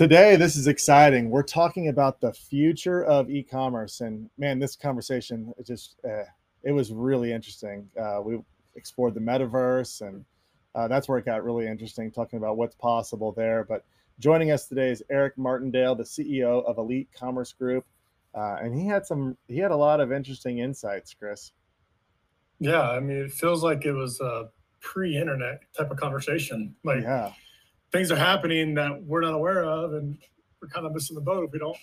Today, this is exciting. We're talking about the future of e-commerce, and man, this conversation it just uh, it was really interesting. Uh, we explored the metaverse, and uh, that's where it got really interesting, talking about what's possible there. But joining us today is Eric Martindale, the CEO of Elite Commerce Group, uh, and he had some he had a lot of interesting insights, Chris. Yeah, I mean, it feels like it was a pre-internet type of conversation. Like, Yeah, things are happening that we're not aware of, and we're kind of missing the boat if we don't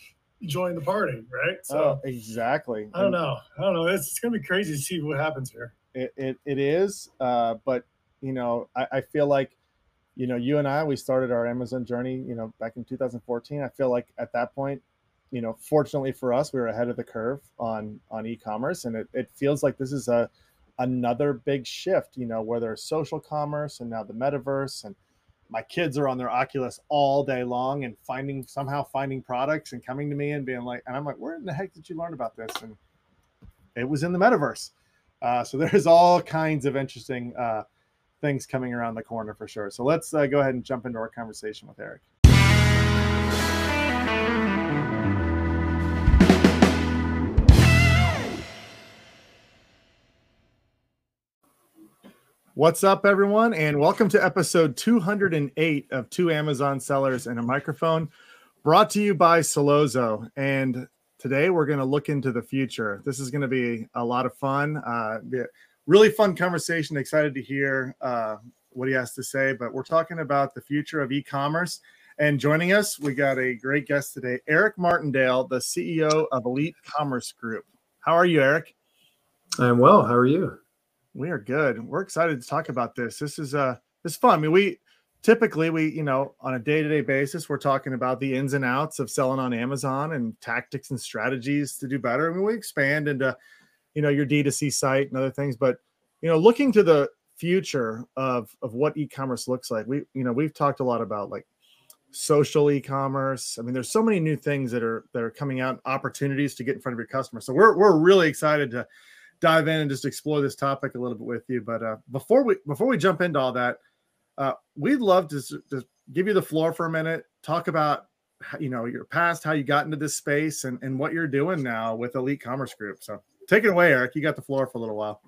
join the party, right? So oh, exactly. I don't know. I don't know. It's, it's gonna be crazy to see what happens here. it, it, it is uh, but you know I, I feel like you know you and i we started our amazon journey you know back in 2014 i feel like at that point you know fortunately for us we were ahead of the curve on on e-commerce and it, it feels like this is a another big shift you know where there's social commerce and now the metaverse and my kids are on their oculus all day long and finding somehow finding products and coming to me and being like and i'm like where in the heck did you learn about this and it was in the metaverse uh, so there's all kinds of interesting uh, things coming around the corner for sure. So let's uh, go ahead and jump into our conversation with Eric. What's up, everyone, and welcome to episode 208 of Two Amazon Sellers and a Microphone, brought to you by Solozo. And today we're going to look into the future. This is going to be a lot of fun. Uh, really fun conversation. Excited to hear uh, what he has to say. But we're talking about the future of e-commerce. And joining us, we got a great guest today, Eric Martindale, the CEO of Elite Commerce Group. How are you, Eric? I'm well. How are you? We are good. We're excited to talk about this. This is uh is fun. I mean, we typically we you know on a day-to-day basis we're talking about the ins and outs of selling on Amazon and tactics and strategies to do better. I mean, we expand into you know your D2C site and other things, but you know, looking to the future of of what e-commerce looks like. We you know we've talked a lot about like social e-commerce. I mean, there's so many new things that are that are coming out, opportunities to get in front of your customers. So we're we're really excited to dive in and just explore this topic a little bit with you. But uh, before we before we jump into all that, uh, we'd love to, to give you the floor for a minute. Talk about you know your past, how you got into this space, and and what you're doing now with Elite Commerce Group. So take it away, Eric. You got the floor for a little while.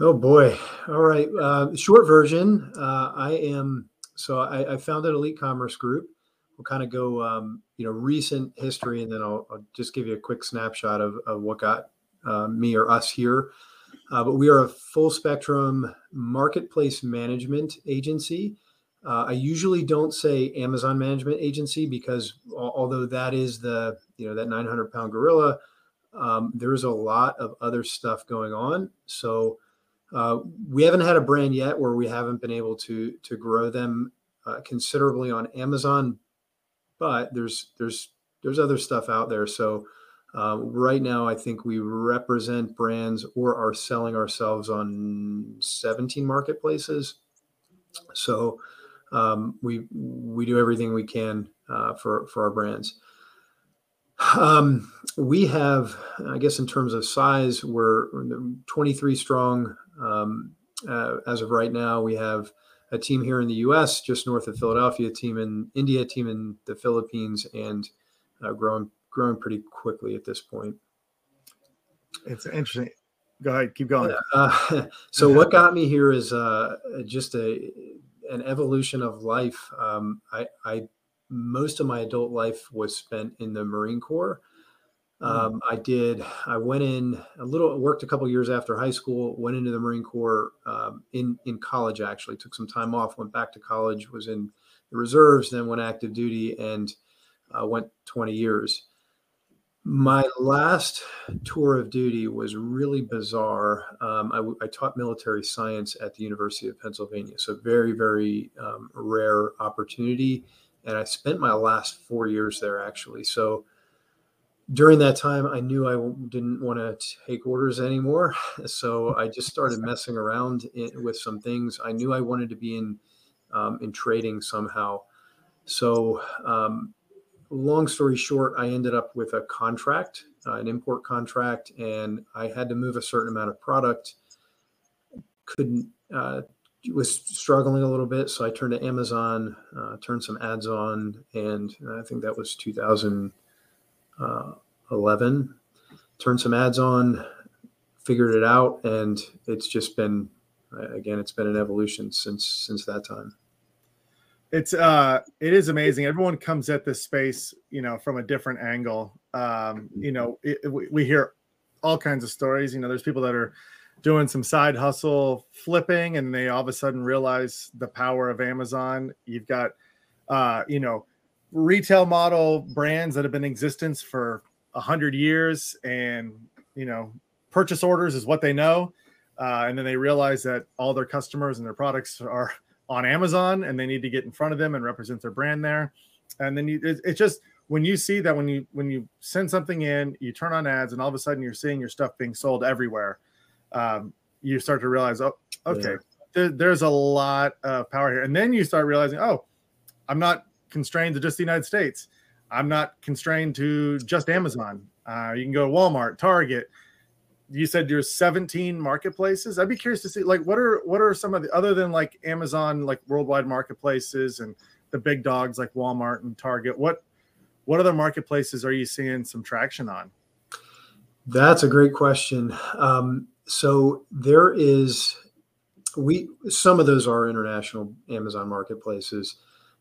Oh boy. All right. Uh, short version. Uh, I am. So I, I founded Elite Commerce Group. We'll kind of go, um, you know, recent history, and then I'll, I'll just give you a quick snapshot of, of what got uh, me or us here. Uh, but we are a full spectrum marketplace management agency. Uh, I usually don't say Amazon management agency because although that is the you know that 900 pound gorilla, um, there's a lot of other stuff going on. So uh, we haven't had a brand yet where we haven't been able to to grow them uh, considerably on Amazon, but there's there's there's other stuff out there. So uh, right now, I think we represent brands or are selling ourselves on 17 marketplaces. So um, we we do everything we can uh, for for our brands. Um, we have, I guess, in terms of size, we're 23 strong. Um, uh, as of right now, we have a team here in the U.S., just north of Philadelphia, a team in India, a team in the Philippines, and uh, growing growing pretty quickly at this point. It's interesting. Go ahead, keep going. Uh, so what got me here is uh, just a an evolution of life. Um, I, I most of my adult life was spent in the Marine Corps. Um, I did. I went in a little. Worked a couple years after high school. Went into the Marine Corps um, in in college. Actually, took some time off. Went back to college. Was in the reserves. Then went active duty and uh, went 20 years. My last tour of duty was really bizarre. Um, I, I taught military science at the University of Pennsylvania, so very, very um, rare opportunity. And I spent my last four years there actually. So during that time, I knew I w- didn't want to take orders anymore. So I just started messing around in, with some things. I knew I wanted to be in um, in trading somehow. So um, long story short, I ended up with a contract, uh, an import contract, and I had to move a certain amount of product. Couldn't uh, was struggling a little bit, so I turned to Amazon, uh, turned some ads on, and I think that was 2011. Turned some ads on, figured it out, and it's just been, again, it's been an evolution since since that time. It's uh, it is amazing. Everyone comes at this space, you know, from a different angle. Um, you know, it, we, we hear all kinds of stories. You know, there's people that are doing some side hustle flipping and they all of a sudden realize the power of Amazon. You've got uh, you know, retail model brands that have been in existence for a hundred years and you know, purchase orders is what they know. Uh, and then they realize that all their customers and their products are on Amazon and they need to get in front of them and represent their brand there. And then you, it, it's just when you see that when you when you send something in, you turn on ads, and all of a sudden you're seeing your stuff being sold everywhere um, you start to realize, oh, okay, yeah. there, there's a lot of power here. And then you start realizing, oh, I'm not constrained to just the United States. I'm not constrained to just Amazon. Uh, you can go to Walmart, Target. You said there's 17 marketplaces. I'd be curious to see, like, what are what are some of the other than like Amazon, like worldwide marketplaces and the big dogs like Walmart and Target. What what other marketplaces are you seeing some traction on? That's a great question. Um, so there is we some of those are international Amazon marketplaces.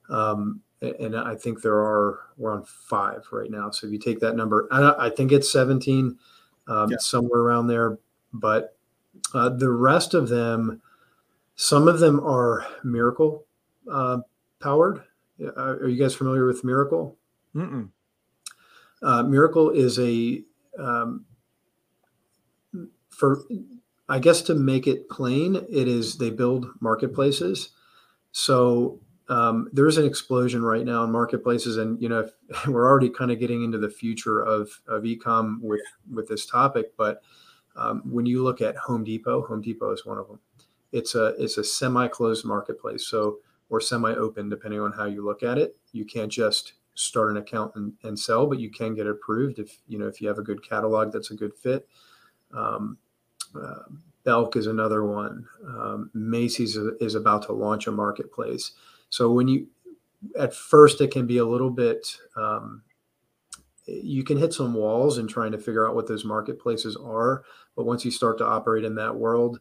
Um, and I think there are we're on five right now. So if you take that number, I, I think it's 17, um, yeah. somewhere around there. But uh, the rest of them, some of them are Mirakl uh, powered. Are you guys familiar with Mirakl? Uh, Mirakl is a um, for I guess to make it plain, it is they build marketplaces. So um, there's an explosion right now in marketplaces, and you know we're already kind of getting into the future of of ecom with with this topic. But um, when you look at Home Depot, Home Depot is one of them. It's a it's a semi-closed marketplace, so or semi-open depending on how you look at it. You can't just start an account and, and sell, but you can get approved if you know if you have a good catalog that's a good fit. Um, uh, Belk is another one. Um, Macy's is about to launch a marketplace. So when you, at first, it can be a little bit. Um, you can hit some walls in trying to figure out what those marketplaces are, but once you start to operate in that world,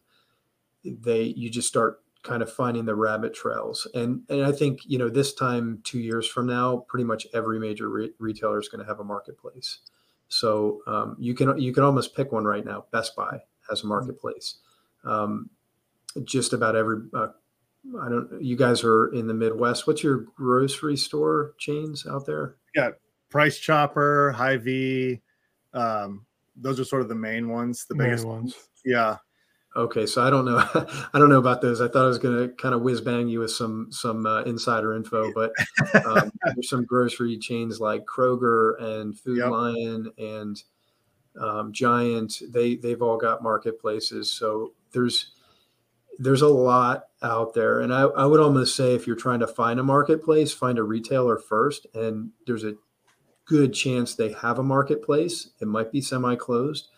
they you just start kind of finding the rabbit trails. And and I think you know this time two years from now, pretty much every major re- retailer is going to have a marketplace. So um, you can you can almost pick one right now. Best Buy as a marketplace. Um, just about every, uh, I don't, you guys are in the Midwest. What's your grocery store chains out there? Yeah, Price Chopper, Hy-Vee. Um, those are sort of the main ones, the main biggest ones. Yeah. Okay, so I don't know. I don't know about those. I thought I was going to kind of whiz bang you with some some uh, insider info, but um, there's some grocery chains like Kroger and Food yep. Lion and um, Giant, they they've all got marketplaces. So there's there's a lot out there, and I, I would almost say if you're trying to find a marketplace, find a retailer first, and there's a good chance they have a marketplace. It might be semi-closed,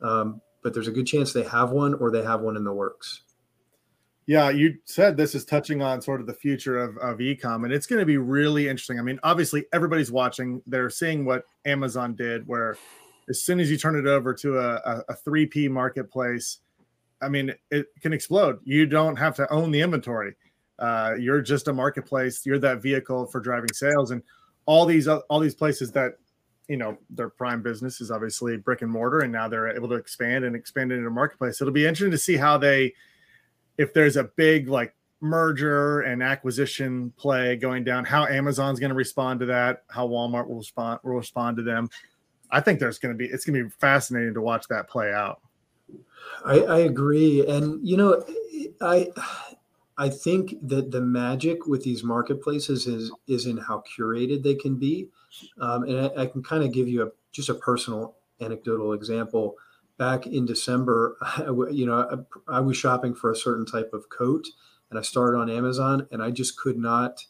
um, but there's a good chance they have one or they have one in the works. Yeah, you said this is touching on sort of the future of, of ecom, and it's going to be really interesting. I mean, obviously, everybody's watching. They're seeing what Amazon did, where as soon as you turn it over to a, a, a 3P marketplace, I mean, it can explode. You don't have to own the inventory. Uh, you're just a marketplace. You're that vehicle for driving sales, and all these all these places that you know their prime business is obviously brick and mortar, and now they're able to expand and expand into a marketplace. It'll be interesting to see how they, if there's a big like merger and acquisition play going down, how Amazon's going to respond to that, how Walmart will respond will respond to them. I think there's going to be it's going to be fascinating to watch that play out. I, I agree, and you know, I I think that the magic with these marketplaces is is in how curated they can be, um, and I, I can kind of give you a just a personal anecdotal example. Back in December, you know, I, I was shopping for a certain type of coat, and I started on Amazon, and I just could not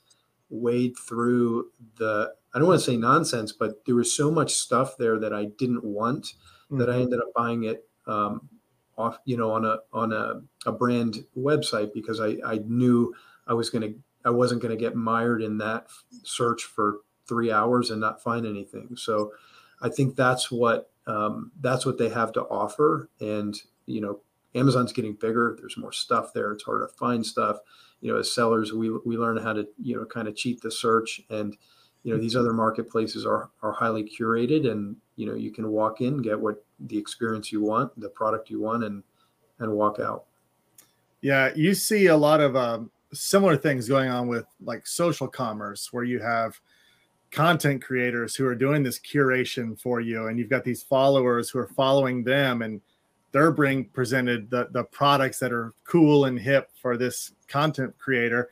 wade through the I don't want to say nonsense, but there was so much stuff there that I didn't want mm-hmm. that I mm-hmm. ended up buying it um, off, you know, on a on a, a brand website because I I knew I was to I wasn't going to get mired in that search for three hours and not find anything. So I think that's what um, that's what they have to offer. And you know, Amazon's getting bigger. There's more stuff there. It's harder to find stuff. You know, as sellers, we we learn how to you know kind of cheat the search and you know these other marketplaces are are highly curated and you know you can walk in get what the experience you want the product you want and and walk out. Yeah you see a lot of um, similar things going on with like social commerce where you have content creators who are doing this curation for you and you've got these followers who are following them and they're being presented the, the products that are cool and hip for this content creator.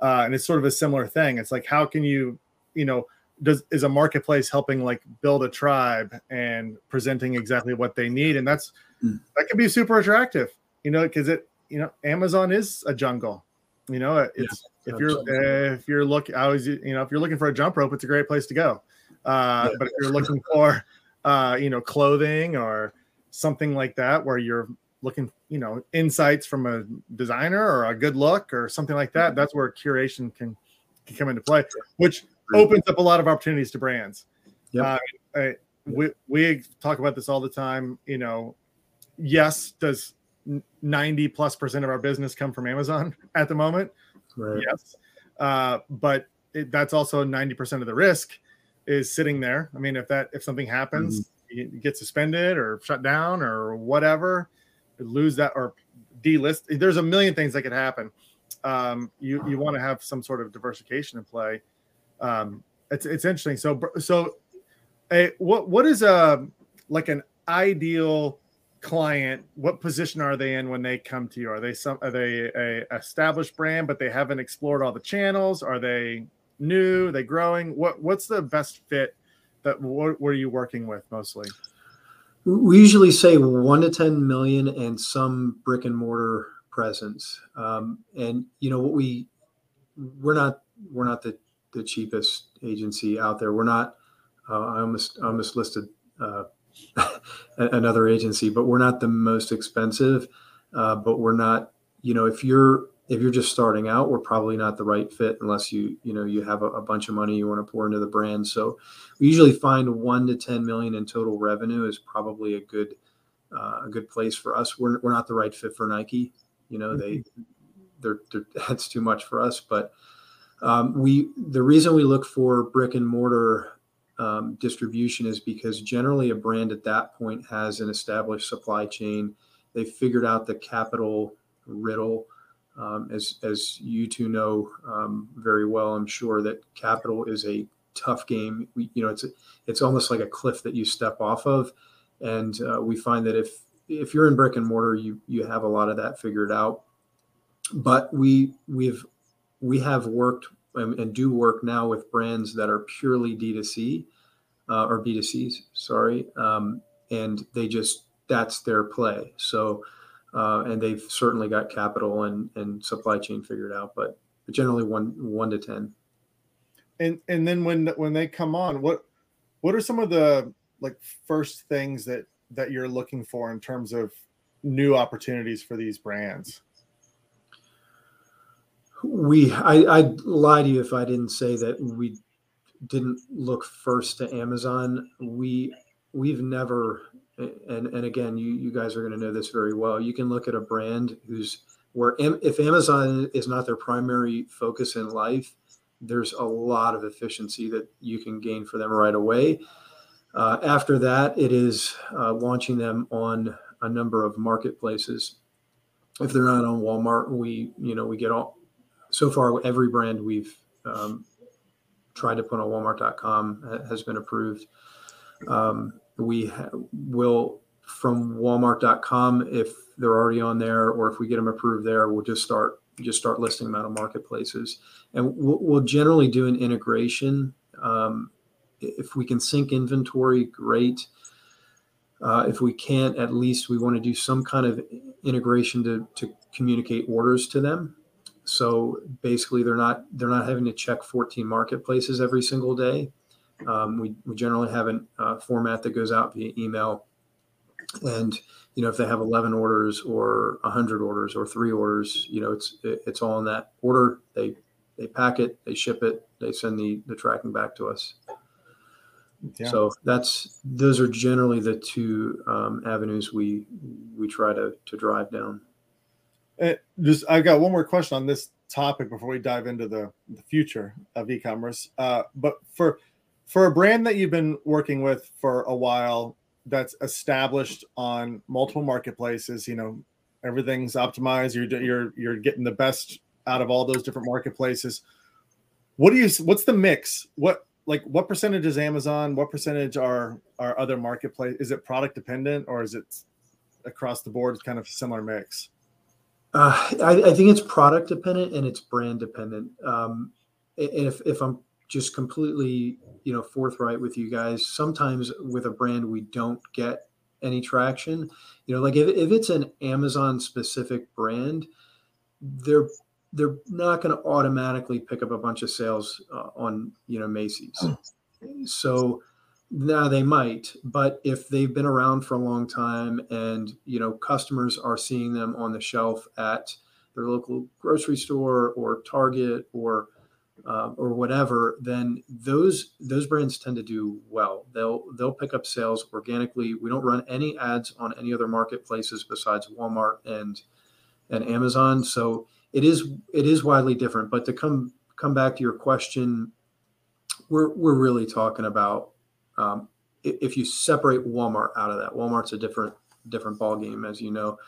Uh, and it's sort of a similar thing. It's like how can you you know does is a marketplace helping like build a tribe and presenting exactly what they need and that's mm. that can be super attractive you know because it you know amazon is a jungle you know it's yeah, if you're uh, if you're looking i always you know if you're looking for a jump rope it's a great place to go uh, yeah. but if you're looking for uh, you know clothing or something like that where you're looking you know insights from a designer or a good look or something like that that's where curation can can come into play which opens up a lot of opportunities to brands. Yeah, uh, we we talk about this all the time. You know, yes, does ninety plus percent of our business come from Amazon at the moment? Right. Yes, uh, but it, that's also ninety percent of the risk is sitting there. I mean, if that if something happens, mm-hmm. you get suspended or shut down or whatever, lose that or delist. There's a million things that could happen. Um, you you want to have some sort of diversification in play um, it's it's interesting. So so, a what what is a like an ideal client? What position are they in when they come to you? Are they some are they a established brand but they haven't explored all the channels? Are they new? Are they growing? What what's the best fit? That what, are you working with mostly? We usually say one to ten million and some brick and mortar presence. Um, and you know what we we're not we're not the the cheapest agency out there. We're not. Uh, I almost I almost listed uh, another agency, but we're not the most expensive. Uh, but we're not. You know, if you're if you're just starting out, we're probably not the right fit unless you you know you have a, a bunch of money you want to pour into the brand. So we usually find one to ten million in total revenue is probably a good uh, a good place for us. We're we're not the right fit for Nike. You know, mm-hmm. they they're, they're that's too much for us, but um, we the reason we look for brick and mortar um, distribution is because generally a brand at that point has an established supply chain. They've figured out the capital riddle. Um, as as you two know um, very well, I'm sure that capital is a tough game. We, you know, it's a, it's almost like a cliff that you step off of, and uh, we find that if if you're in brick and mortar, you you have a lot of that figured out. But we we've we have worked and, and, do work now with brands that are purely D2C uh, or B2Cs, sorry. Um, and they just, that's their play. So, uh, and they've certainly got capital and, and supply chain figured out, but generally one, one to 10. And, and then when, when they come on, what, what are some of the like first things that, that you're looking for in terms of new opportunities for these brands? We I, I'd lie to you if I didn't say that we didn't look first to Amazon. We we've never and and again you you guys are going to know this very well. You can look at a brand who's where if Amazon is not their primary focus in life, there's a lot of efficiency that you can gain for them right away. Uh, after that, it is uh, launching them on a number of marketplaces. If they're not on Walmart, we you know we get all so far, every brand we've um, tried to put on Walmart.com has been approved. Um, we ha- will from Walmart.com if they're already on there, or if we get them approved there, we'll just start just start listing them out of marketplaces, and we'll, we'll generally do an integration. Um, if we can sync inventory, great. Uh, if we can't, at least we want to do some kind of integration to, to communicate orders to them so basically, they're not they're not having to check 14 marketplaces every single day. Um, we, we generally have a uh, format that goes out via email and you know if they have 11 orders or 100 orders or three orders you know it's it's all in that order they they pack it they ship it they send the the tracking back to us yeah. so that's those are generally the two um, avenues we we try to to drive down and just I've got one more question on this topic before we dive into the, the future of e-commerce uh, but for for a brand that you've been working with for a while that's established on multiple marketplaces. You know, everything's optimized. You're you're you're getting the best out of all those different marketplaces. What do you? What's the mix? What like what percentage is Amazon? What percentage are are other marketplace? Is it product dependent or is it across the board? Kind of similar mix. Uh, I, I, think it's product dependent and it's brand dependent. Um, and if if I'm just completely you know forthright with you guys sometimes with a brand we don't get any traction you know like if, if it's an amazon specific brand they're they're not going to automatically pick up a bunch of sales uh, on you know macy's hmm. so now they might but if they've been around for a long time and you know customers are seeing them on the shelf at their local grocery store or target or uh, or whatever, then those those brands tend to do well. They'll they'll pick up sales organically. We don't run any ads on any other marketplaces besides Walmart and and Amazon. So it is it is widely different. But to come come back to your question, we're we're really talking about um, if you separate Walmart out of that. Walmart's a different different ball game, as you know.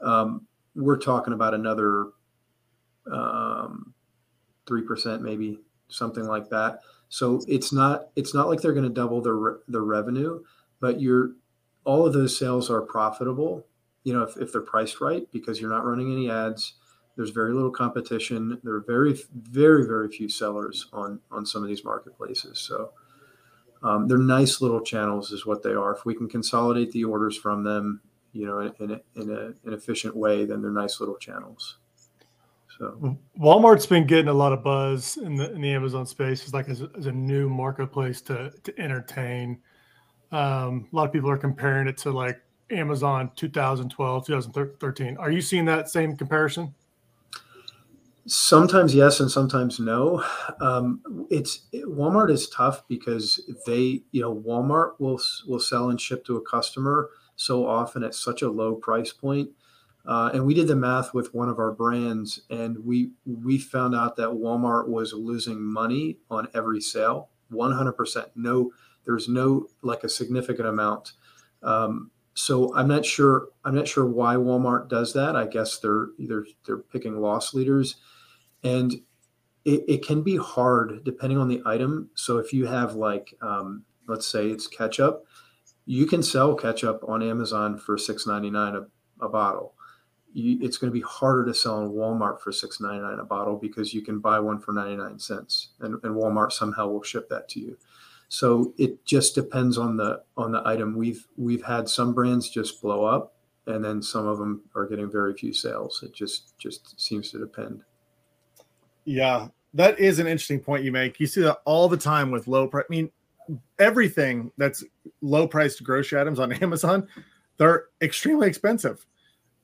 Um, we're talking about another um, three percent, maybe something like that. So it's not it's not like they're going to double their their revenue, but you're all of those sales are profitable. You know, if, if they're priced right, because you're not running any ads. There's very little competition. There are very, very, very few sellers on on some of these marketplaces. So um, they're nice little channels, is what they are. If we can consolidate the orders from them, you know, in, in, a, in a, an efficient way, then they're nice little channels. So Walmart's been getting a lot of buzz in the in the Amazon space. It's like as as a new marketplace to to entertain. Um, a lot of people are comparing it to like Amazon 2012, 2013. Are you seeing that same comparison? Sometimes yes, and sometimes no. Um, it's Walmart is tough because they, you know, Walmart will will sell and ship to a customer so often at such a low price point uh, and we did the math with one of our brands, and we we found out that Walmart was losing money on every sale, 100%. No, there's no like a significant amount. Um, so I'm not sure. I'm not sure why Walmart does that. I guess they're either they're picking loss leaders, and it, it can be hard depending on the item. So if you have like, um, let's say it's ketchup, you can sell ketchup on Amazon for $6.99 a, a bottle you, it's going to be harder to sell in Walmart for six ninety nine a bottle because you can buy one for ninety nine cents, and, and Walmart somehow will ship that to you. So it just depends on the on the item. We've we've had some brands just blow up, and then some of them are getting very few sales. It just just seems to depend. Yeah, that is an interesting point you make. You see that all the time with low price. I mean, everything that's low priced grocery items on Amazon, they're extremely expensive.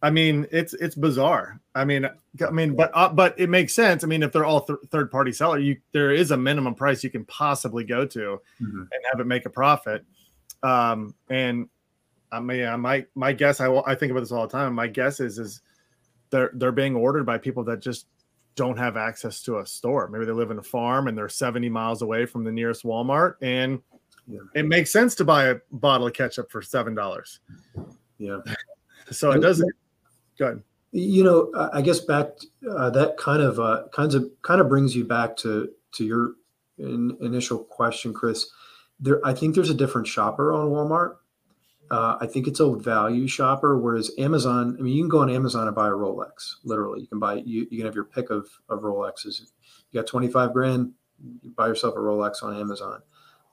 I mean, it's it's bizarre. I mean, I mean, but uh, but it makes sense. I mean, if they're all th- third party seller, you there is a minimum price you can possibly go to mm-hmm. and have it make a profit. Um, and I mean, my my guess, I I think about this all the time. My guess is is they're they're being ordered by people that just don't have access to a store. Maybe they live in a farm and they're 70 miles away from the nearest Walmart, and yeah. it makes sense to buy a bottle of ketchup for seven dollars. Yeah. so it doesn't Good. You know, I guess back uh, that kind of uh, kinds of kind of brings you back to to your in, initial question, Chris. There, I think there's a different shopper on Walmart. Uh, I think it's a value shopper, whereas Amazon. I mean, you can go on Amazon and buy a Rolex. Literally, you can buy you, you can have your pick of of Rolexes. You got 25 grand, you buy yourself a Rolex on Amazon,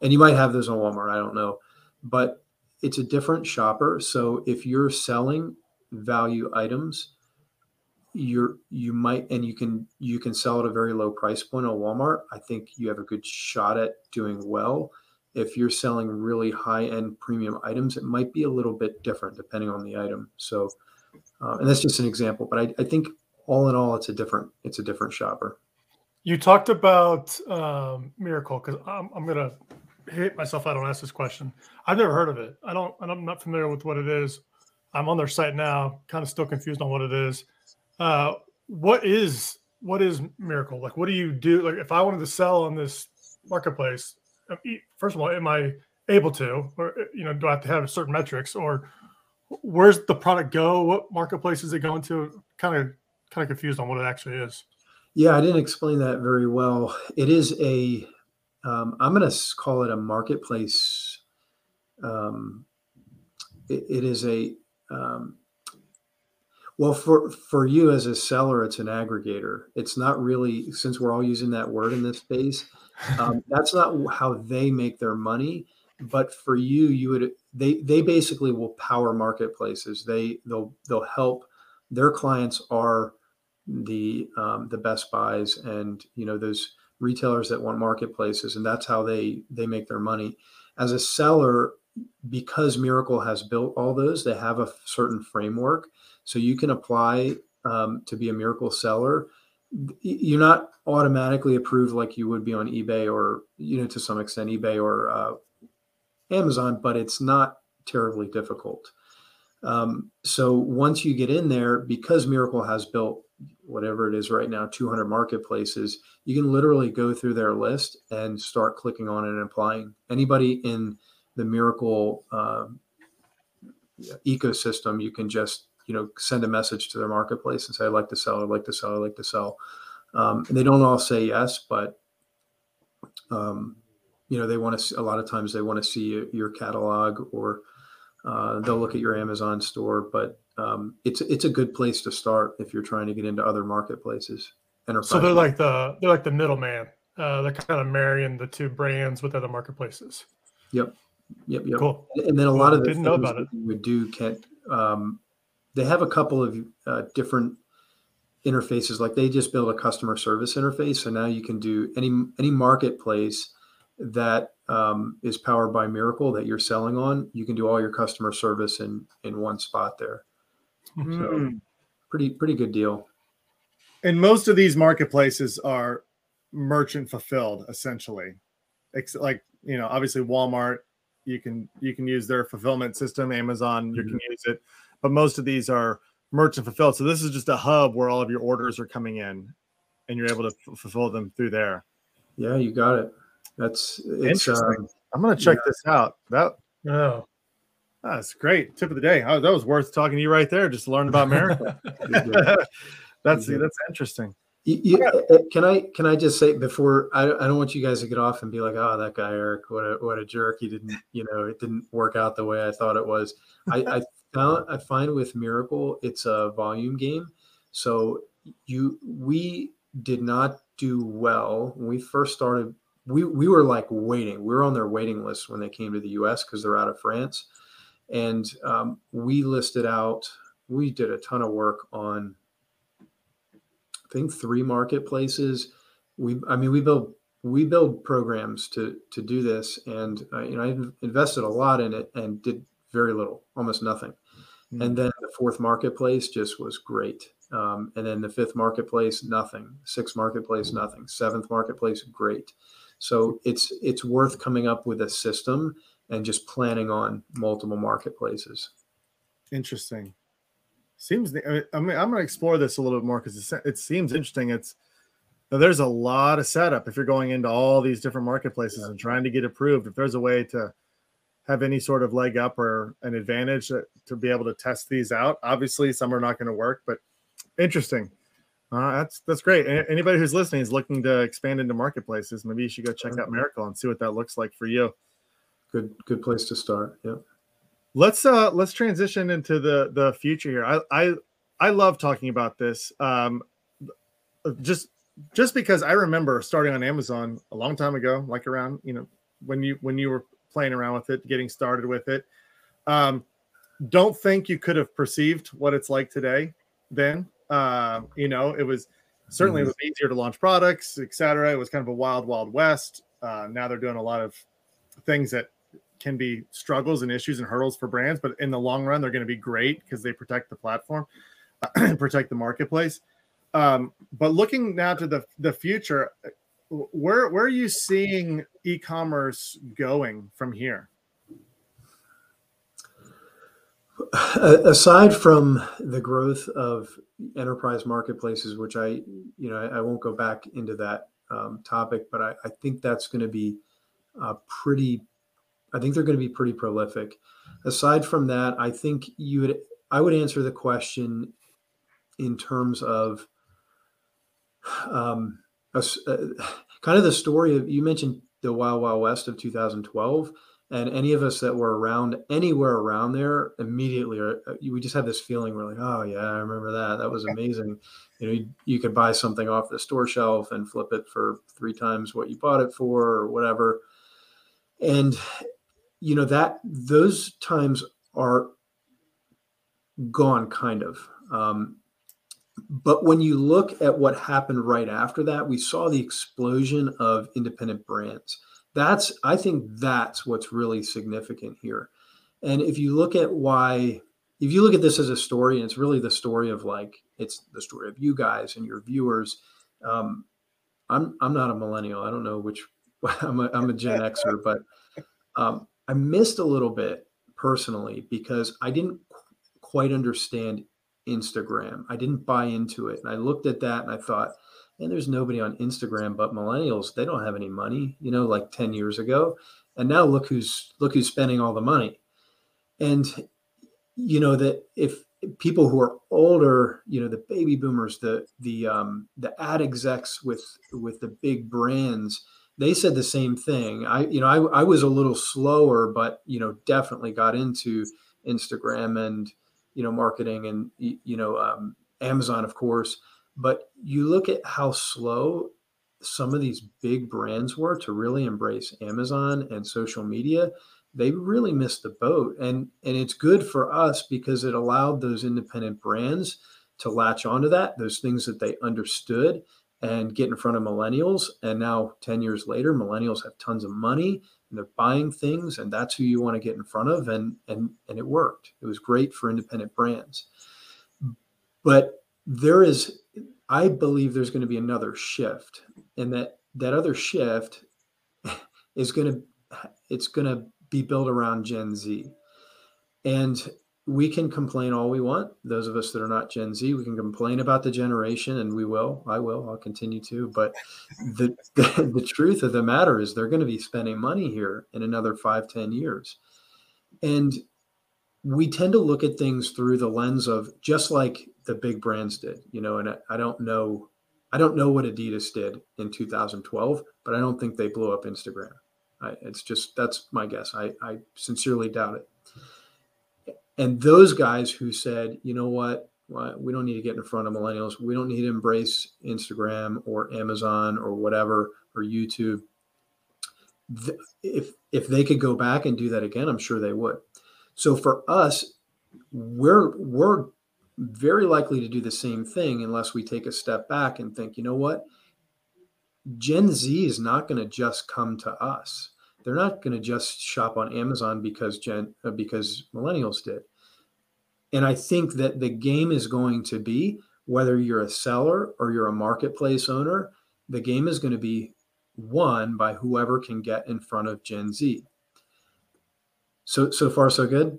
and you might have those on Walmart. I don't know, but it's a different shopper. So if you're selling value items you're you might and you can you can sell at a very low price point on walmart i think you have a good shot at doing well if you're selling really high end premium items, it might be a little bit different depending on the item. So, uh, and that's just an example, but I, I think all in all, it's a different it's a different shopper. You talked about um, Mirakl because I'm, I'm gonna hate myself. I don't ask this question. I've never heard of it. I don't. I'm not familiar with what it is. I'm on their site now, kind of still confused on what it is. Uh, what is what is Mirakl? Like, what do you do? Like, if I wanted to sell on this marketplace, um, first of all, am I able to, or you know, do I have to have certain metrics, or where's the product go? What marketplace is it going to? Kind of, kind of confused on what it actually is. Yeah, I didn't explain that very well. It is a, um, I'm going to call it a marketplace. Um, it, it is a, um, well, for for you as a seller, it's an aggregator. It's not really since we're all using that word in this space. Um, that's not how they make their money. But for you, you would they they basically will power marketplaces. They they'll they'll help their clients are the um, the Best Buys and you know those retailers that want marketplaces, and that's how they they make their money. As a seller, because Mirakl has built all those, they have a certain framework so you can apply um, to be a Mirakl seller. You're not automatically approved like you would be on eBay or, you know, to some extent, eBay or uh, Amazon, but it's not terribly difficult. Um, so once you get in there, because Mirakl has built whatever it is right now, 200 marketplaces, you can literally go through their list and start clicking on it and applying. Anybody in the Mirakl uh, ecosystem, you can just you know send a message to their marketplace and say i'd like to sell i'd like to sell i'd like to sell. Um, and they don't all say yes but um, you know they want to a lot of times they want to see your catalog or uh, they'll look at your amazon store but um, it's it's a good place to start if you're trying to get into other marketplaces. Enterprise so they're like the they're like the middleman uh, they're kind of marrying the two brands with other marketplaces. Yep yep yep cool and then a lot of the didn't know about it would do can um, they have a couple of uh, different interfaces. Like they just built a customer service interface, so now you can do any any marketplace that um, is powered by Mirakl that you're selling on. You can do all your customer service in in one spot there. Mm. So hmm. pretty pretty good deal. And most of these marketplaces are merchant fulfilled, essentially. It's like you know, obviously Walmart, you can you can use their fulfillment system. Amazon, you mm-hmm. can use it but most of these are merchant fulfilled. So this is just a hub where all of your orders are coming in, and you're able to f- fulfill them through there. Yeah, you got it. That's interesting. Uh, I'm gonna check yeah. this out. That oh, that's great. Tip of the day. Oh, that was worth talking to you right there. Just to learn about America. that's that's interesting. You, you, uh, can I can I just say before I, I don't want you guys to get off and be like oh that guy Eric what a what a jerk he didn't you know it didn't work out the way I thought it was I, I found I find with Mirakl, it's a volume game. So you we did not do well when we first started. We we were like waiting. We were on their waiting list when they came to the U.S. because they're out of France, and um, we listed out. We did a ton of work on. I think three marketplaces. We I mean we build we build programs to to do this, and uh, you know I invested a lot in it and did very little, almost nothing. Mm-hmm. And then the fourth marketplace just was great. Um, and then the fifth marketplace, nothing. Sixth marketplace, nothing. Seventh marketplace, great. So it's it's worth coming up with a system and just planning on multiple marketplaces. Interesting. Seems I mean I'm going to explore this a little bit more because it seems interesting. It's there's a lot of setup if you're going into all these different marketplaces yeah. and trying to get approved. If there's a way to have any sort of leg up or an advantage to be able to test these out. Obviously, some are not going to work, but interesting. Uh, that's that's great. Anybody who's listening is looking to expand into marketplaces. Maybe you should go check out Mirakl and see what that looks like for you. Good good place to start. Yeah. Let's uh let's transition into the the future here. I I I love talking about this. Um, just just because I remember starting on Amazon a long time ago, like around you know when you when you were playing around with it, getting started with it. Um, don't think you could have perceived what it's like today. Then, uh, you know, it was certainly mm-hmm. it was easier to launch products, etc. It was kind of a wild, wild west. Uh, now they're doing a lot of things that can be struggles and issues and hurdles for brands, but in the long run, they're going to be great because they protect the platform and protect the marketplace. Um, but looking now to the the future, where where are you seeing e-commerce going from here? Aside from the growth of enterprise marketplaces, which I, you know, I, I won't go back into that um, topic, but I, I think that's going to be uh, pretty. I think they're going to be pretty prolific. Aside from that, I think you would. I would answer the question in terms of um, a, uh, kind of the story of you mentioned the Wild Wild West of 2012 and any of us that were around anywhere around there immediately are, uh, we just have this feeling we're like oh yeah i remember that that was amazing you know you, you, could buy something off the store shelf and flip it for three times what you bought it for or whatever and you know that those times are gone kind of. Um, but when you look at what happened right after that we saw the explosion of independent brands. That's i think that's what's really significant here. And if you look at why if you look at this as a story and it's really the story of like it's the story of you guys and your viewers um, i'm i'm not a millennial. I don't know which i'm a, I'm a gen xer but um, i missed a little bit personally because i didn't quite understand instagram i didn't buy into it and i looked at that and i thought and there's nobody on Instagram but millennials. They don't have any money, you know, like 10 years ago. And now look who's look who's spending all the money. And you know that if people who are older, you know, the baby boomers, the the um the ad execs with with the big brands, they said the same thing. I, you know, I, I was a little slower, but you know, definitely got into Instagram and you know, marketing and you know, um, Amazon, of course but you look at how slow some of these big brands were to really embrace Amazon and social media. They really missed the boat. And, and it's good for us because it allowed those independent brands to latch onto that, those things that they understood and get in front of millennials. And now 10 years later, millennials have tons of money and they're buying things, and that's who you want to get in front of. And and and it worked. It was great for independent brands. But there is I believe there's going to be another shift, and that that other shift is going to it's going to be built around Gen Z, and we can complain all we want. Those of us that are not Gen Z, we can complain about the generation, and we will. I will. I'll continue to. But the the, the truth of the matter is, they're going to be spending money here in another five, ten years, and we tend to look at things through the lens of just like the big brands did, you know, and I, I, don't know, I don't know what Adidas did in 2012, but I don't think they blew up Instagram. I, it's just, that's my guess. I, I sincerely doubt it. And those guys who said, you know what, we don't need to get in front of millennials. We don't need to embrace Instagram or Amazon or whatever, or YouTube. If, if they could go back and do that again, I'm sure they would. So for us, we're we're very likely to do the same thing unless we take a step back and think, you know what? Gen Z is not going to just come to us. They're not going to just shop on Amazon because Gen uh, because millennials did. And I think that the game is going to be whether you're a seller or you're a marketplace owner, the game is going to be won by whoever can get in front of Gen Z. So so far so good.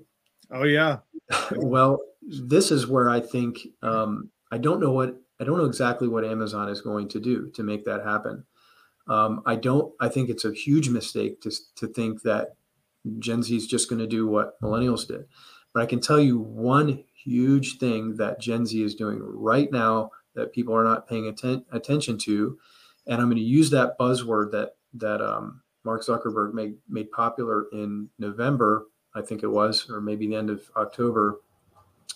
Oh yeah. well, this is where I think um, I don't know what I don't know exactly what Amazon is going to do to make that happen. Um, I don't. I think it's a huge mistake to to think that Gen Z is just going to do what millennials did. But I can tell you one huge thing that Gen Z is doing right now that people are not paying atten- attention to, and I'm going to use that buzzword that that um, Mark Zuckerberg made made popular in November, I think it was, or maybe the end of October,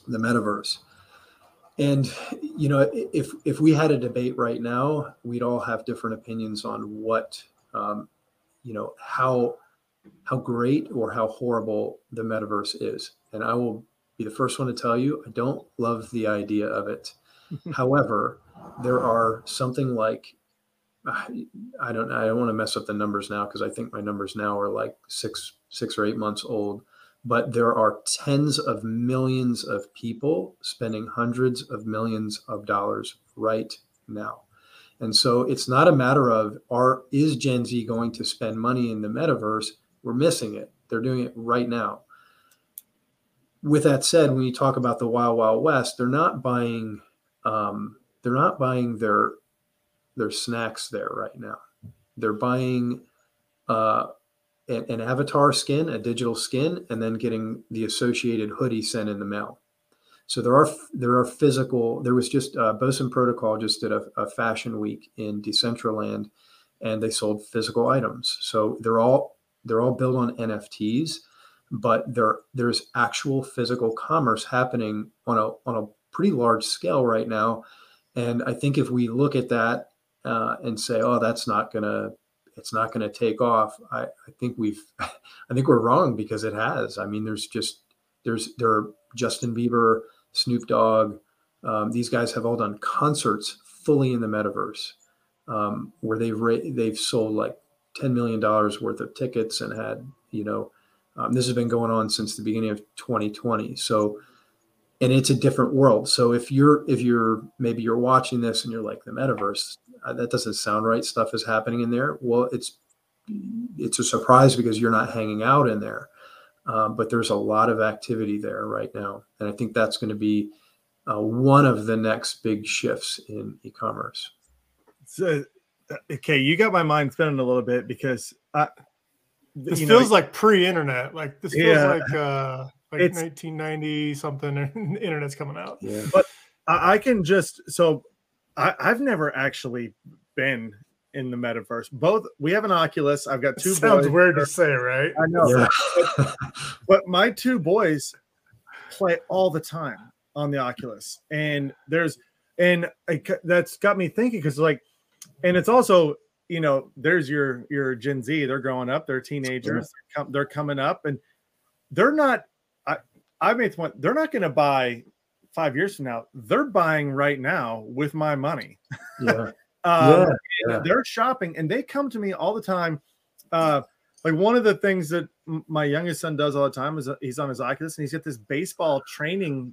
the metaverse. And you know, if if we had a debate right now, we'd all have different opinions on what, um, you know, how how great or how horrible the metaverse is. And I will be the first one to tell you, I don't love the idea of it. However, there are something like I don't I don't want to mess up the numbers now because I think my numbers now are like six six or eight months old. But there are tens of millions of people spending hundreds of millions of dollars right now. And so it's not a matter of are is Gen Z going to spend money in the metaverse? We're missing it. They're doing it right now. With that said, when you talk about the Wild Wild West, they're not buying um, they're not buying their their snacks there right now. They're buying uh, an, an avatar skin, a digital skin, and then getting the associated hoodie sent in the mail. So there are there are physical. There was just uh, Boson Protocol just did a, a fashion week in Decentraland, and they sold physical items. So they're all they're all built on NFTs, but there there's actual physical commerce happening on a on a pretty large scale right now. And I think if we look at that uh, and say, "Oh, that's not gonna it's not gonna take off," I, I think we've I think we're wrong because it has. I mean, there's just there's there are Justin Bieber Snoop Dogg. Um, these guys have all done concerts fully in the metaverse, um, where they've ra- they've sold like ten million dollars worth of tickets and had you know um, this has been going on since the beginning of 2020. So, and it's a different world. So if you're if you're maybe you're watching this and you're like the metaverse, uh, that doesn't sound right. Stuff is happening in there. Well, it's it's a surprise because you're not hanging out in there. Um, but there's a lot of activity there right now. And I think that's going to be uh, one of the next big shifts in e commerce. So, uh, okay, you got my mind spinning a little bit because I, this feels know, like pre-internet. Like this feels yeah, like uh, like 1990 something. And the internet's coming out. Yeah, but I, I can just so I, I've never actually been in the metaverse. Both we have an Oculus. I've got two. sounds boys. weird to say, right? I know, Yeah. but, but my two boys play all the time on the Oculus, and there's and I, that's got me thinking because like, and it's also you know there's your your Gen Z. They're growing up. They're teenagers. They're, com- they're coming up, and they're not. I made one. They're not going to buy five years from now. They're buying right now with my money. yeah, Um, Yeah. They're shopping and they come to me all the time. Uh, like one of the things that my youngest son does all the time is uh, he's on his Oculus and he's got this baseball training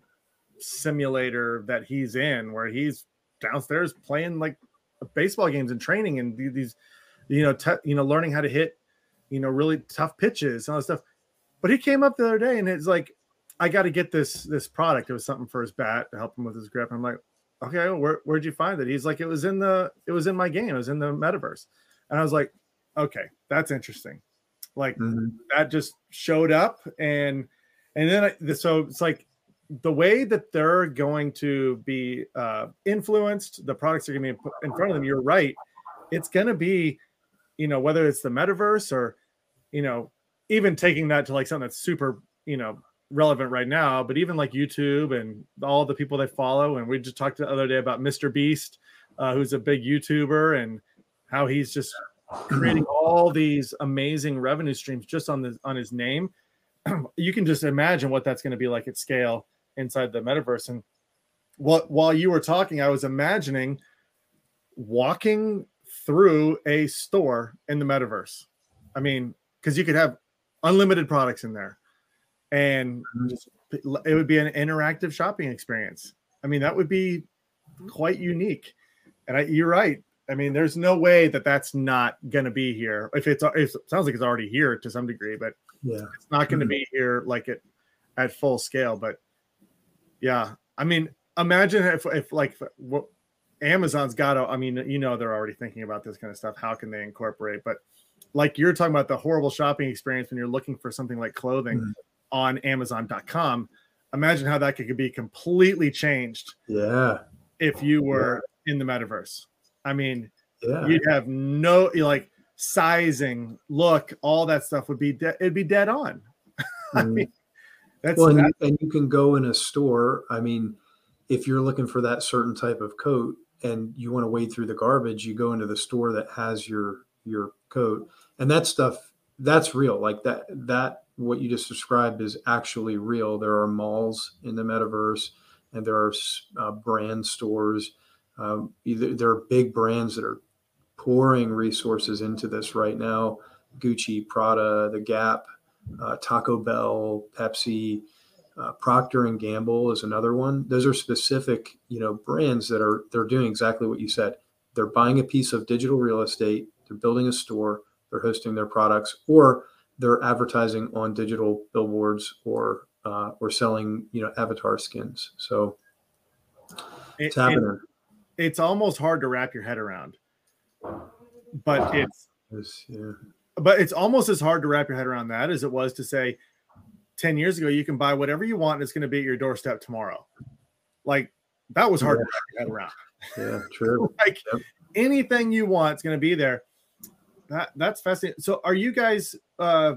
simulator that he's in where he's downstairs playing like baseball games and training and these, you know, te- you know, learning how to hit, you know, really tough pitches and all that stuff. But he came up the other day and it's like, I got to get this this product. It was something for his bat to help him with his grip. I'm like, okay, where, where'd you find it? He's like, it was in the, it was in my game. It was in the metaverse. And I was like, okay, that's interesting. Like Mhm. that just showed up. And, and then, I, so it's like the way that they're going to be uh, influenced, the products are going to be in front of them. You're right. It's going to be, you know, whether it's the metaverse or, you know, even taking that to like something that's super, you know, relevant right now, but even like YouTube and all the people they follow. And we just talked the other day about Mr. Beast, uh, who's a big YouTuber, and how he's just creating all these amazing revenue streams just on the on his name. you can just imagine what that's going to be like at scale inside the metaverse. And what while you were talking, I was imagining walking through a store in the metaverse. I mean, because you could have unlimited products in there and just, it would be an interactive shopping experience. I mean, that would be quite unique. And I, you're right. I mean, there's no way that that's not going to be here. If it's, it sounds like it's already here to some degree, but yeah. it's not going to Mhm. be here like it at full scale. But yeah, I mean, imagine if, if like what Amazon's got to, I mean, you know, they're already thinking about this kind of stuff. How can they incorporate? But like you're talking about the horrible shopping experience when you're looking for something like clothing Mhm. On Amazon.com. Imagine how that could be completely changed Yeah. if you were in the metaverse. I mean, Yeah. you'd have no like sizing, look, all that stuff would be de- it'd be dead on. I Mhm. mean, that's well, and, that- you, and you can go in a store. I mean, if you're looking for that certain type of coat and you want to wade through the garbage, you go into the store that has your your coat, and that stuff that's real. Like that that what you just described is actually real. There are malls in the metaverse, and there are uh, brand stores. Um, either there are big brands that are pouring resources into this right now. Gucci, Prada, The Gap, uh, Taco Bell, Pepsi, uh, Procter and Gamble is another one. Those are specific, you know, brands that are they're doing exactly what you said. They're buying a piece of digital real estate. They're building a store. They're hosting their products, or they're advertising on digital billboards, or uh, or selling, you know, avatar skins. So it's It- happening. it- it's almost hard to wrap your head around, but it's It's- yeah. but it's almost as hard to wrap your head around that as it was to say 10 years ago you can buy whatever you want and it's going to be at your doorstep tomorrow like that was hard to wrap your head around Yeah, true. like Yep. anything you want is going to be there that that's fascinating so are you guys uh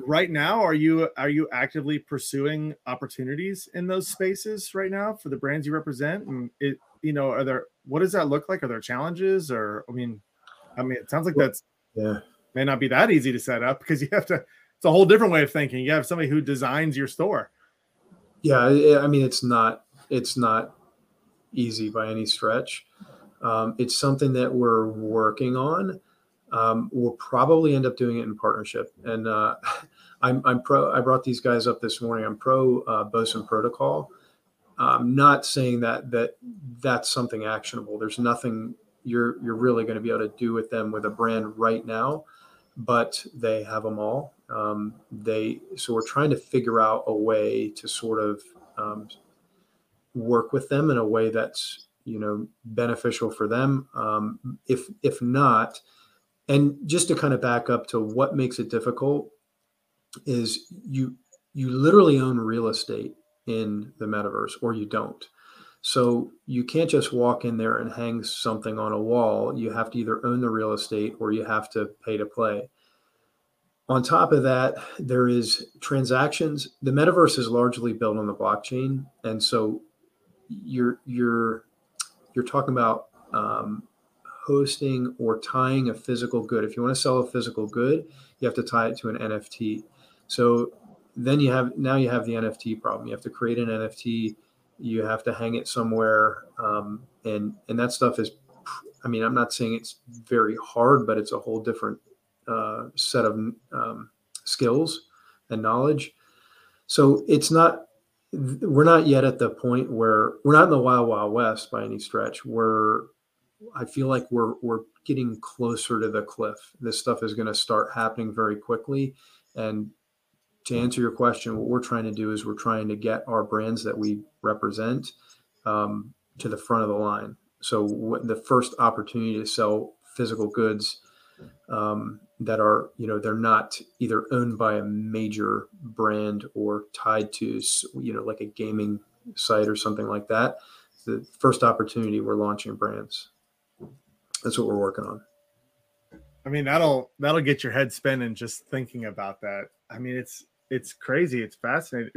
right now are you are you actively pursuing opportunities in those spaces right now for the brands you represent and it you know are there what does that look like are there challenges or i mean i mean it sounds like that's Yeah. may not be that easy to set up because you have to it's a whole different way of thinking you have somebody who designs your store Yeah, I I mean it's not it's not easy by any stretch. Um, it's something that we're working on. Um, we'll probably end up doing it in partnership. And uh, I'm I'm pro. I brought these guys up this morning. I'm pro uh, Boson Protocol. I'm not saying that that that's something actionable. There's nothing you're you're really going to be able to do with them with a brand right now, but they have them all. Um, they so we're trying to figure out a way to sort of um, work with them in a way that's you know beneficial for them. Um, if if not, and just to kind of back up to what makes it difficult is you you literally own real estate in the metaverse or you don't. So you can't just walk in there and hang something on a wall. You have to either own the real estate or you have to pay to play. On top of that, there is transactions. The metaverse is largely built on the blockchain, and so you're you're you're talking about um, hosting or tying a physical good. If you want to sell a physical good, you have to tie it to an NFT. So then you have now you have the NFT problem. You have to create an NFT. You have to hang it somewhere, um, and and that stuff is. I mean, I'm not saying it's very hard, but it's a whole different uh, set of um, skills and knowledge. So it's not. We're not yet at the point where we're not in the wild wild west by any stretch. We're I feel like we're we're getting closer to the cliff. This stuff is going to start happening very quickly. And to answer your question, what we're trying to do is we're trying to get our brands that we represent um, to the front of the line. So the first opportunity to sell physical goods um, that are you know they're not either owned by a major brand or tied to you know like a gaming site or something like that. The first opportunity we're launching brands that's what we're working on. I mean, that'll that'll get your head spinning just thinking about that. I mean, it's it's crazy. It's fascinating.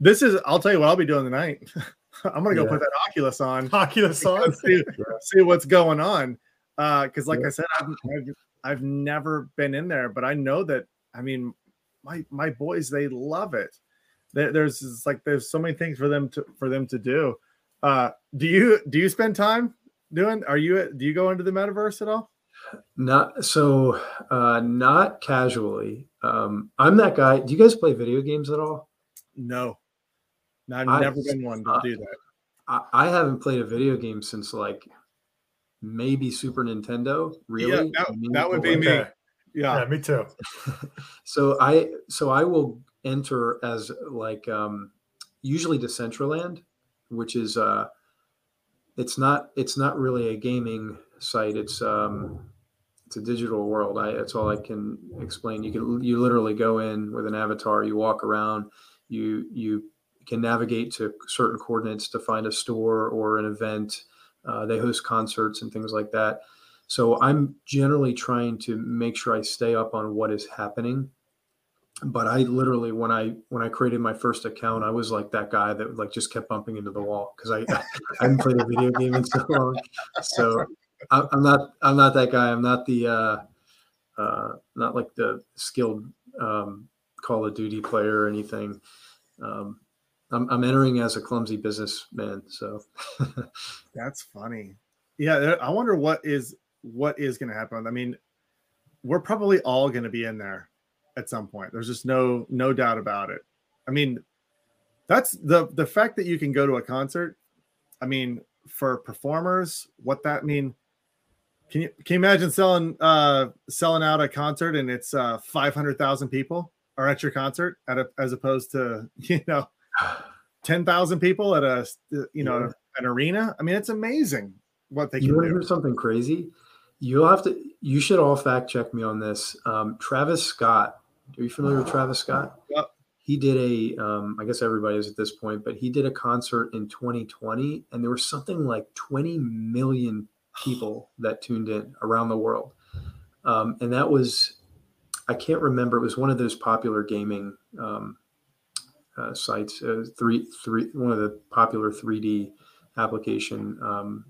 This is I'll tell you what I'll be doing tonight. I'm gonna go Yeah. put that Oculus on. Oculus on. see, see what's going on. Uh, because like Yeah. I said, I've, I've I've never been in there, but I know that I mean my my boys they love it. There, there's like there's so many things for them to for them to do. Uh, do you do you spend time doing? Are you do you go into the metaverse at all? Not so, uh, not casually. Um, I'm that guy. Do you guys play video games at all? No, No, I've I- never been one to uh, do that. I, I haven't played a video game since like maybe Super Nintendo. Really? that- I mean, that would be like- me. Okay. Yeah, Yeah, me too. so I so I will enter as like um usually Decentraland, which is uh it's not it's not really a gaming site. It's um it's a digital world. I that's all I can explain. You can you literally go in with an avatar, you walk around, you you can navigate to certain coordinates to find a store or an event. Uh, they host concerts and things like that. So I'm generally trying to make sure I stay up on what is happening. But I literally, when I when I created my first account, I was like that guy that like just kept bumping into the wall because I I hadn't played a video game in so long. So I'm not I'm not that guy. I'm not the uh, uh, not like the skilled um, Call of Duty player or anything. Um, I'm, I'm entering as a clumsy businessman. So that's funny. Yeah, I wonder what is what is going to happen. I mean, we're probably all going to be in there at some point. There's just no no doubt about it. I mean, that's the the fact that you can go to a concert. I mean, for performers, what that mean? Can you can you imagine selling uh selling out a concert and it's uh 500,000 people are at your concert at a, as opposed to, you know, 10,000 people at a you know, yeah. an arena? I mean, it's amazing what they you can want do. to hear something crazy? You'll have to you should all fact check me on this. Um, Travis Scott. Are you familiar with Travis Scott? Yep. He did a um, I guess everybody is at this point, but he did a concert in 2020 and there was something like 20 million people that tuned in around the world. Um, and that was, I can't remember, it was one of those popular gaming um, uh, sites, uh, three, three, one of the popular 3D application um,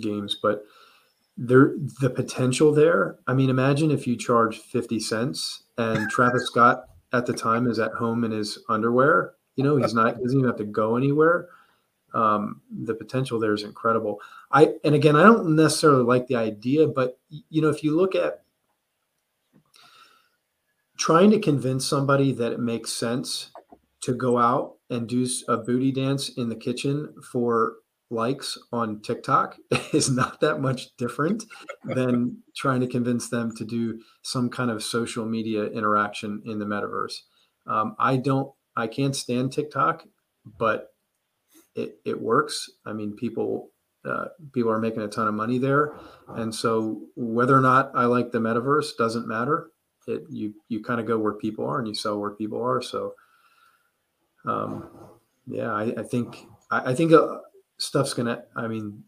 games. But there, the potential there, I mean, imagine if you charge 50 cents and Travis Scott at the time is at home in his underwear. You know, he's not, he doesn't even have to go anywhere um, the potential there is incredible. I and again, I don't necessarily like the idea, but you know, if you look at trying to convince somebody that it makes sense to go out and do a booty dance in the kitchen for likes on TikTok is not that much different than trying to convince them to do some kind of social media interaction in the metaverse. Um, I don't, I can't stand TikTok, but it, it works. I mean, people uh, people are making a ton of money there, and so whether or not I like the metaverse doesn't matter. It you you kind of go where people are and you sell where people are. So, um, yeah, I, I think I, I think uh, stuff's gonna. I mean,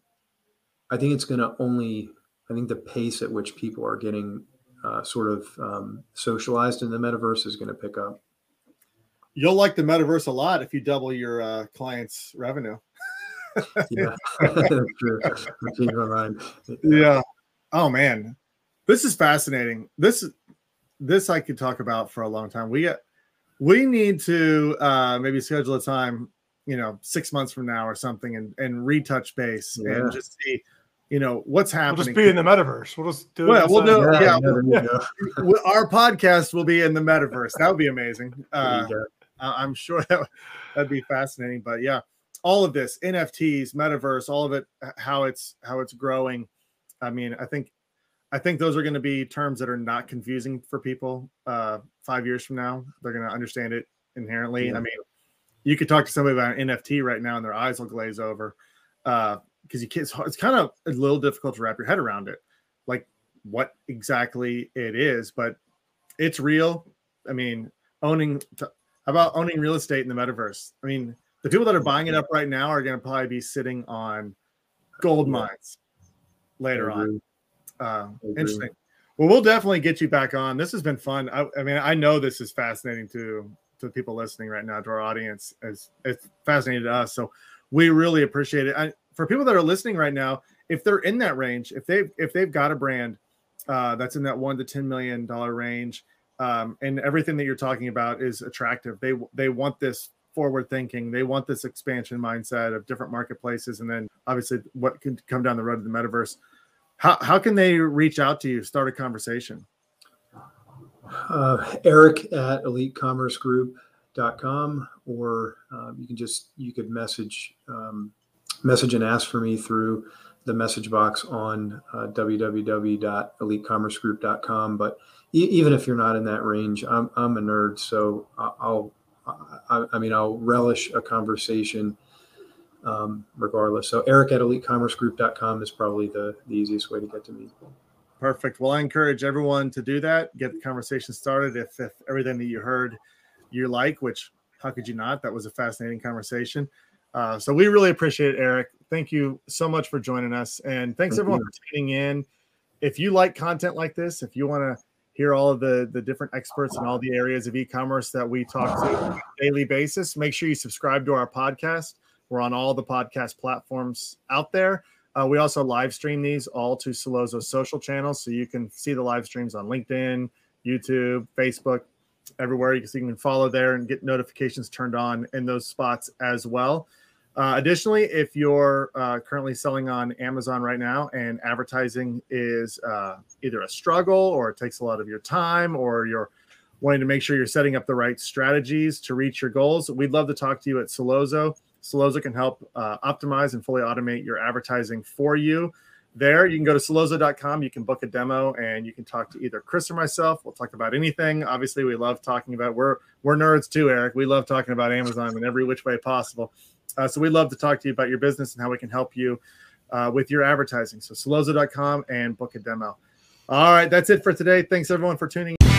I think it's gonna only. I think the pace at which people are getting uh, sort of um, socialized in the metaverse is going to pick up you'll like the metaverse a lot if you double your uh, clients' revenue. yeah, that's true. my mind. Yeah. Oh man, this is fascinating. This this I could talk about for a long time. We get we need to uh, maybe schedule a time, you know, six months from now or something, and and retouch base yeah. and just see you know what's happening. We'll just be in the metaverse. We'll just do. Well, we'll do. Yeah, yeah, yeah. our podcast will be in the metaverse. That would be amazing. Uh, I'm sure that that'd be fascinating. But yeah, all of this NFTs, metaverse, all of it, how it's how it's growing. I mean, I think I think those are going to be terms that are not confusing for people. Uh, five years from now, they're going to understand it inherently. Yeah. I mean, you could talk to somebody about an NFT right now, and their eyes will glaze over because uh, you can't. It's kind of a little difficult to wrap your head around it, like what exactly it is, but it's real. I mean, owning how about owning real estate in the metaverse? I mean, the people that are buying it up right now are going to probably be sitting on gold mines later on. Uh, interesting. Well, we'll definitely get you back on. This has been fun. I, I, mean, I know this is fascinating to to people listening right now, to our audience. As it's fascinating to us. So we really appreciate it. I, for people that are listening right now, if they're in that range, if they've if they've got a brand uh, that's in that one to ten million dollar range, um, and everything that you're talking about is attractive. They they want this forward thinking. They want this expansion mindset of different marketplaces, and then obviously what could come down the road of the metaverse. How how can they reach out to you? Start a conversation. Uh, Eric at elitecommercegroup.com, or um, you can just you could message um, message and ask for me through the message box on uh, www.elitecommercegroup.com. But even if you're not in that range, I'm I'm a nerd, so I'll I, I mean I'll relish a conversation um, regardless. So Eric at elitecommercegroup.com is probably the, the easiest way to get to me. Perfect. Well, I encourage everyone to do that. Get the conversation started. If, if everything that you heard you like, which how could you not? That was a fascinating conversation. Uh, so we really appreciate it, Eric. Thank you so much for joining us, and thanks Thank everyone you. for tuning in. If you like content like this, if you want to hear all of the the different experts in all the areas of e-commerce that we talk to on a daily basis make sure you subscribe to our podcast we're on all the podcast platforms out there uh, we also live stream these all to Sellozo social channels so you can see the live streams on linkedin youtube facebook everywhere you can, so you can follow there and get notifications turned on in those spots as well Uh, additionally, if you're uh, currently selling on Amazon right now and advertising is uh, either a struggle or it takes a lot of your time or you're wanting to make sure you're setting up the right strategies to reach your goals, we'd love to talk to you at Sellozo. Sellozo can help uh, optimize and fully automate your advertising for you. There, you can go to sellozo.com. You can book a demo, and you can talk to either Chris or myself. We'll talk about anything. Obviously, we love talking about. We're we're nerds too, Eric. We love talking about Amazon in every which way possible. Uh, so we'd love to talk to you about your business and how we can help you uh, with your advertising. So sellozo.com and book a demo. All right, that's it for today. Thanks everyone for tuning in.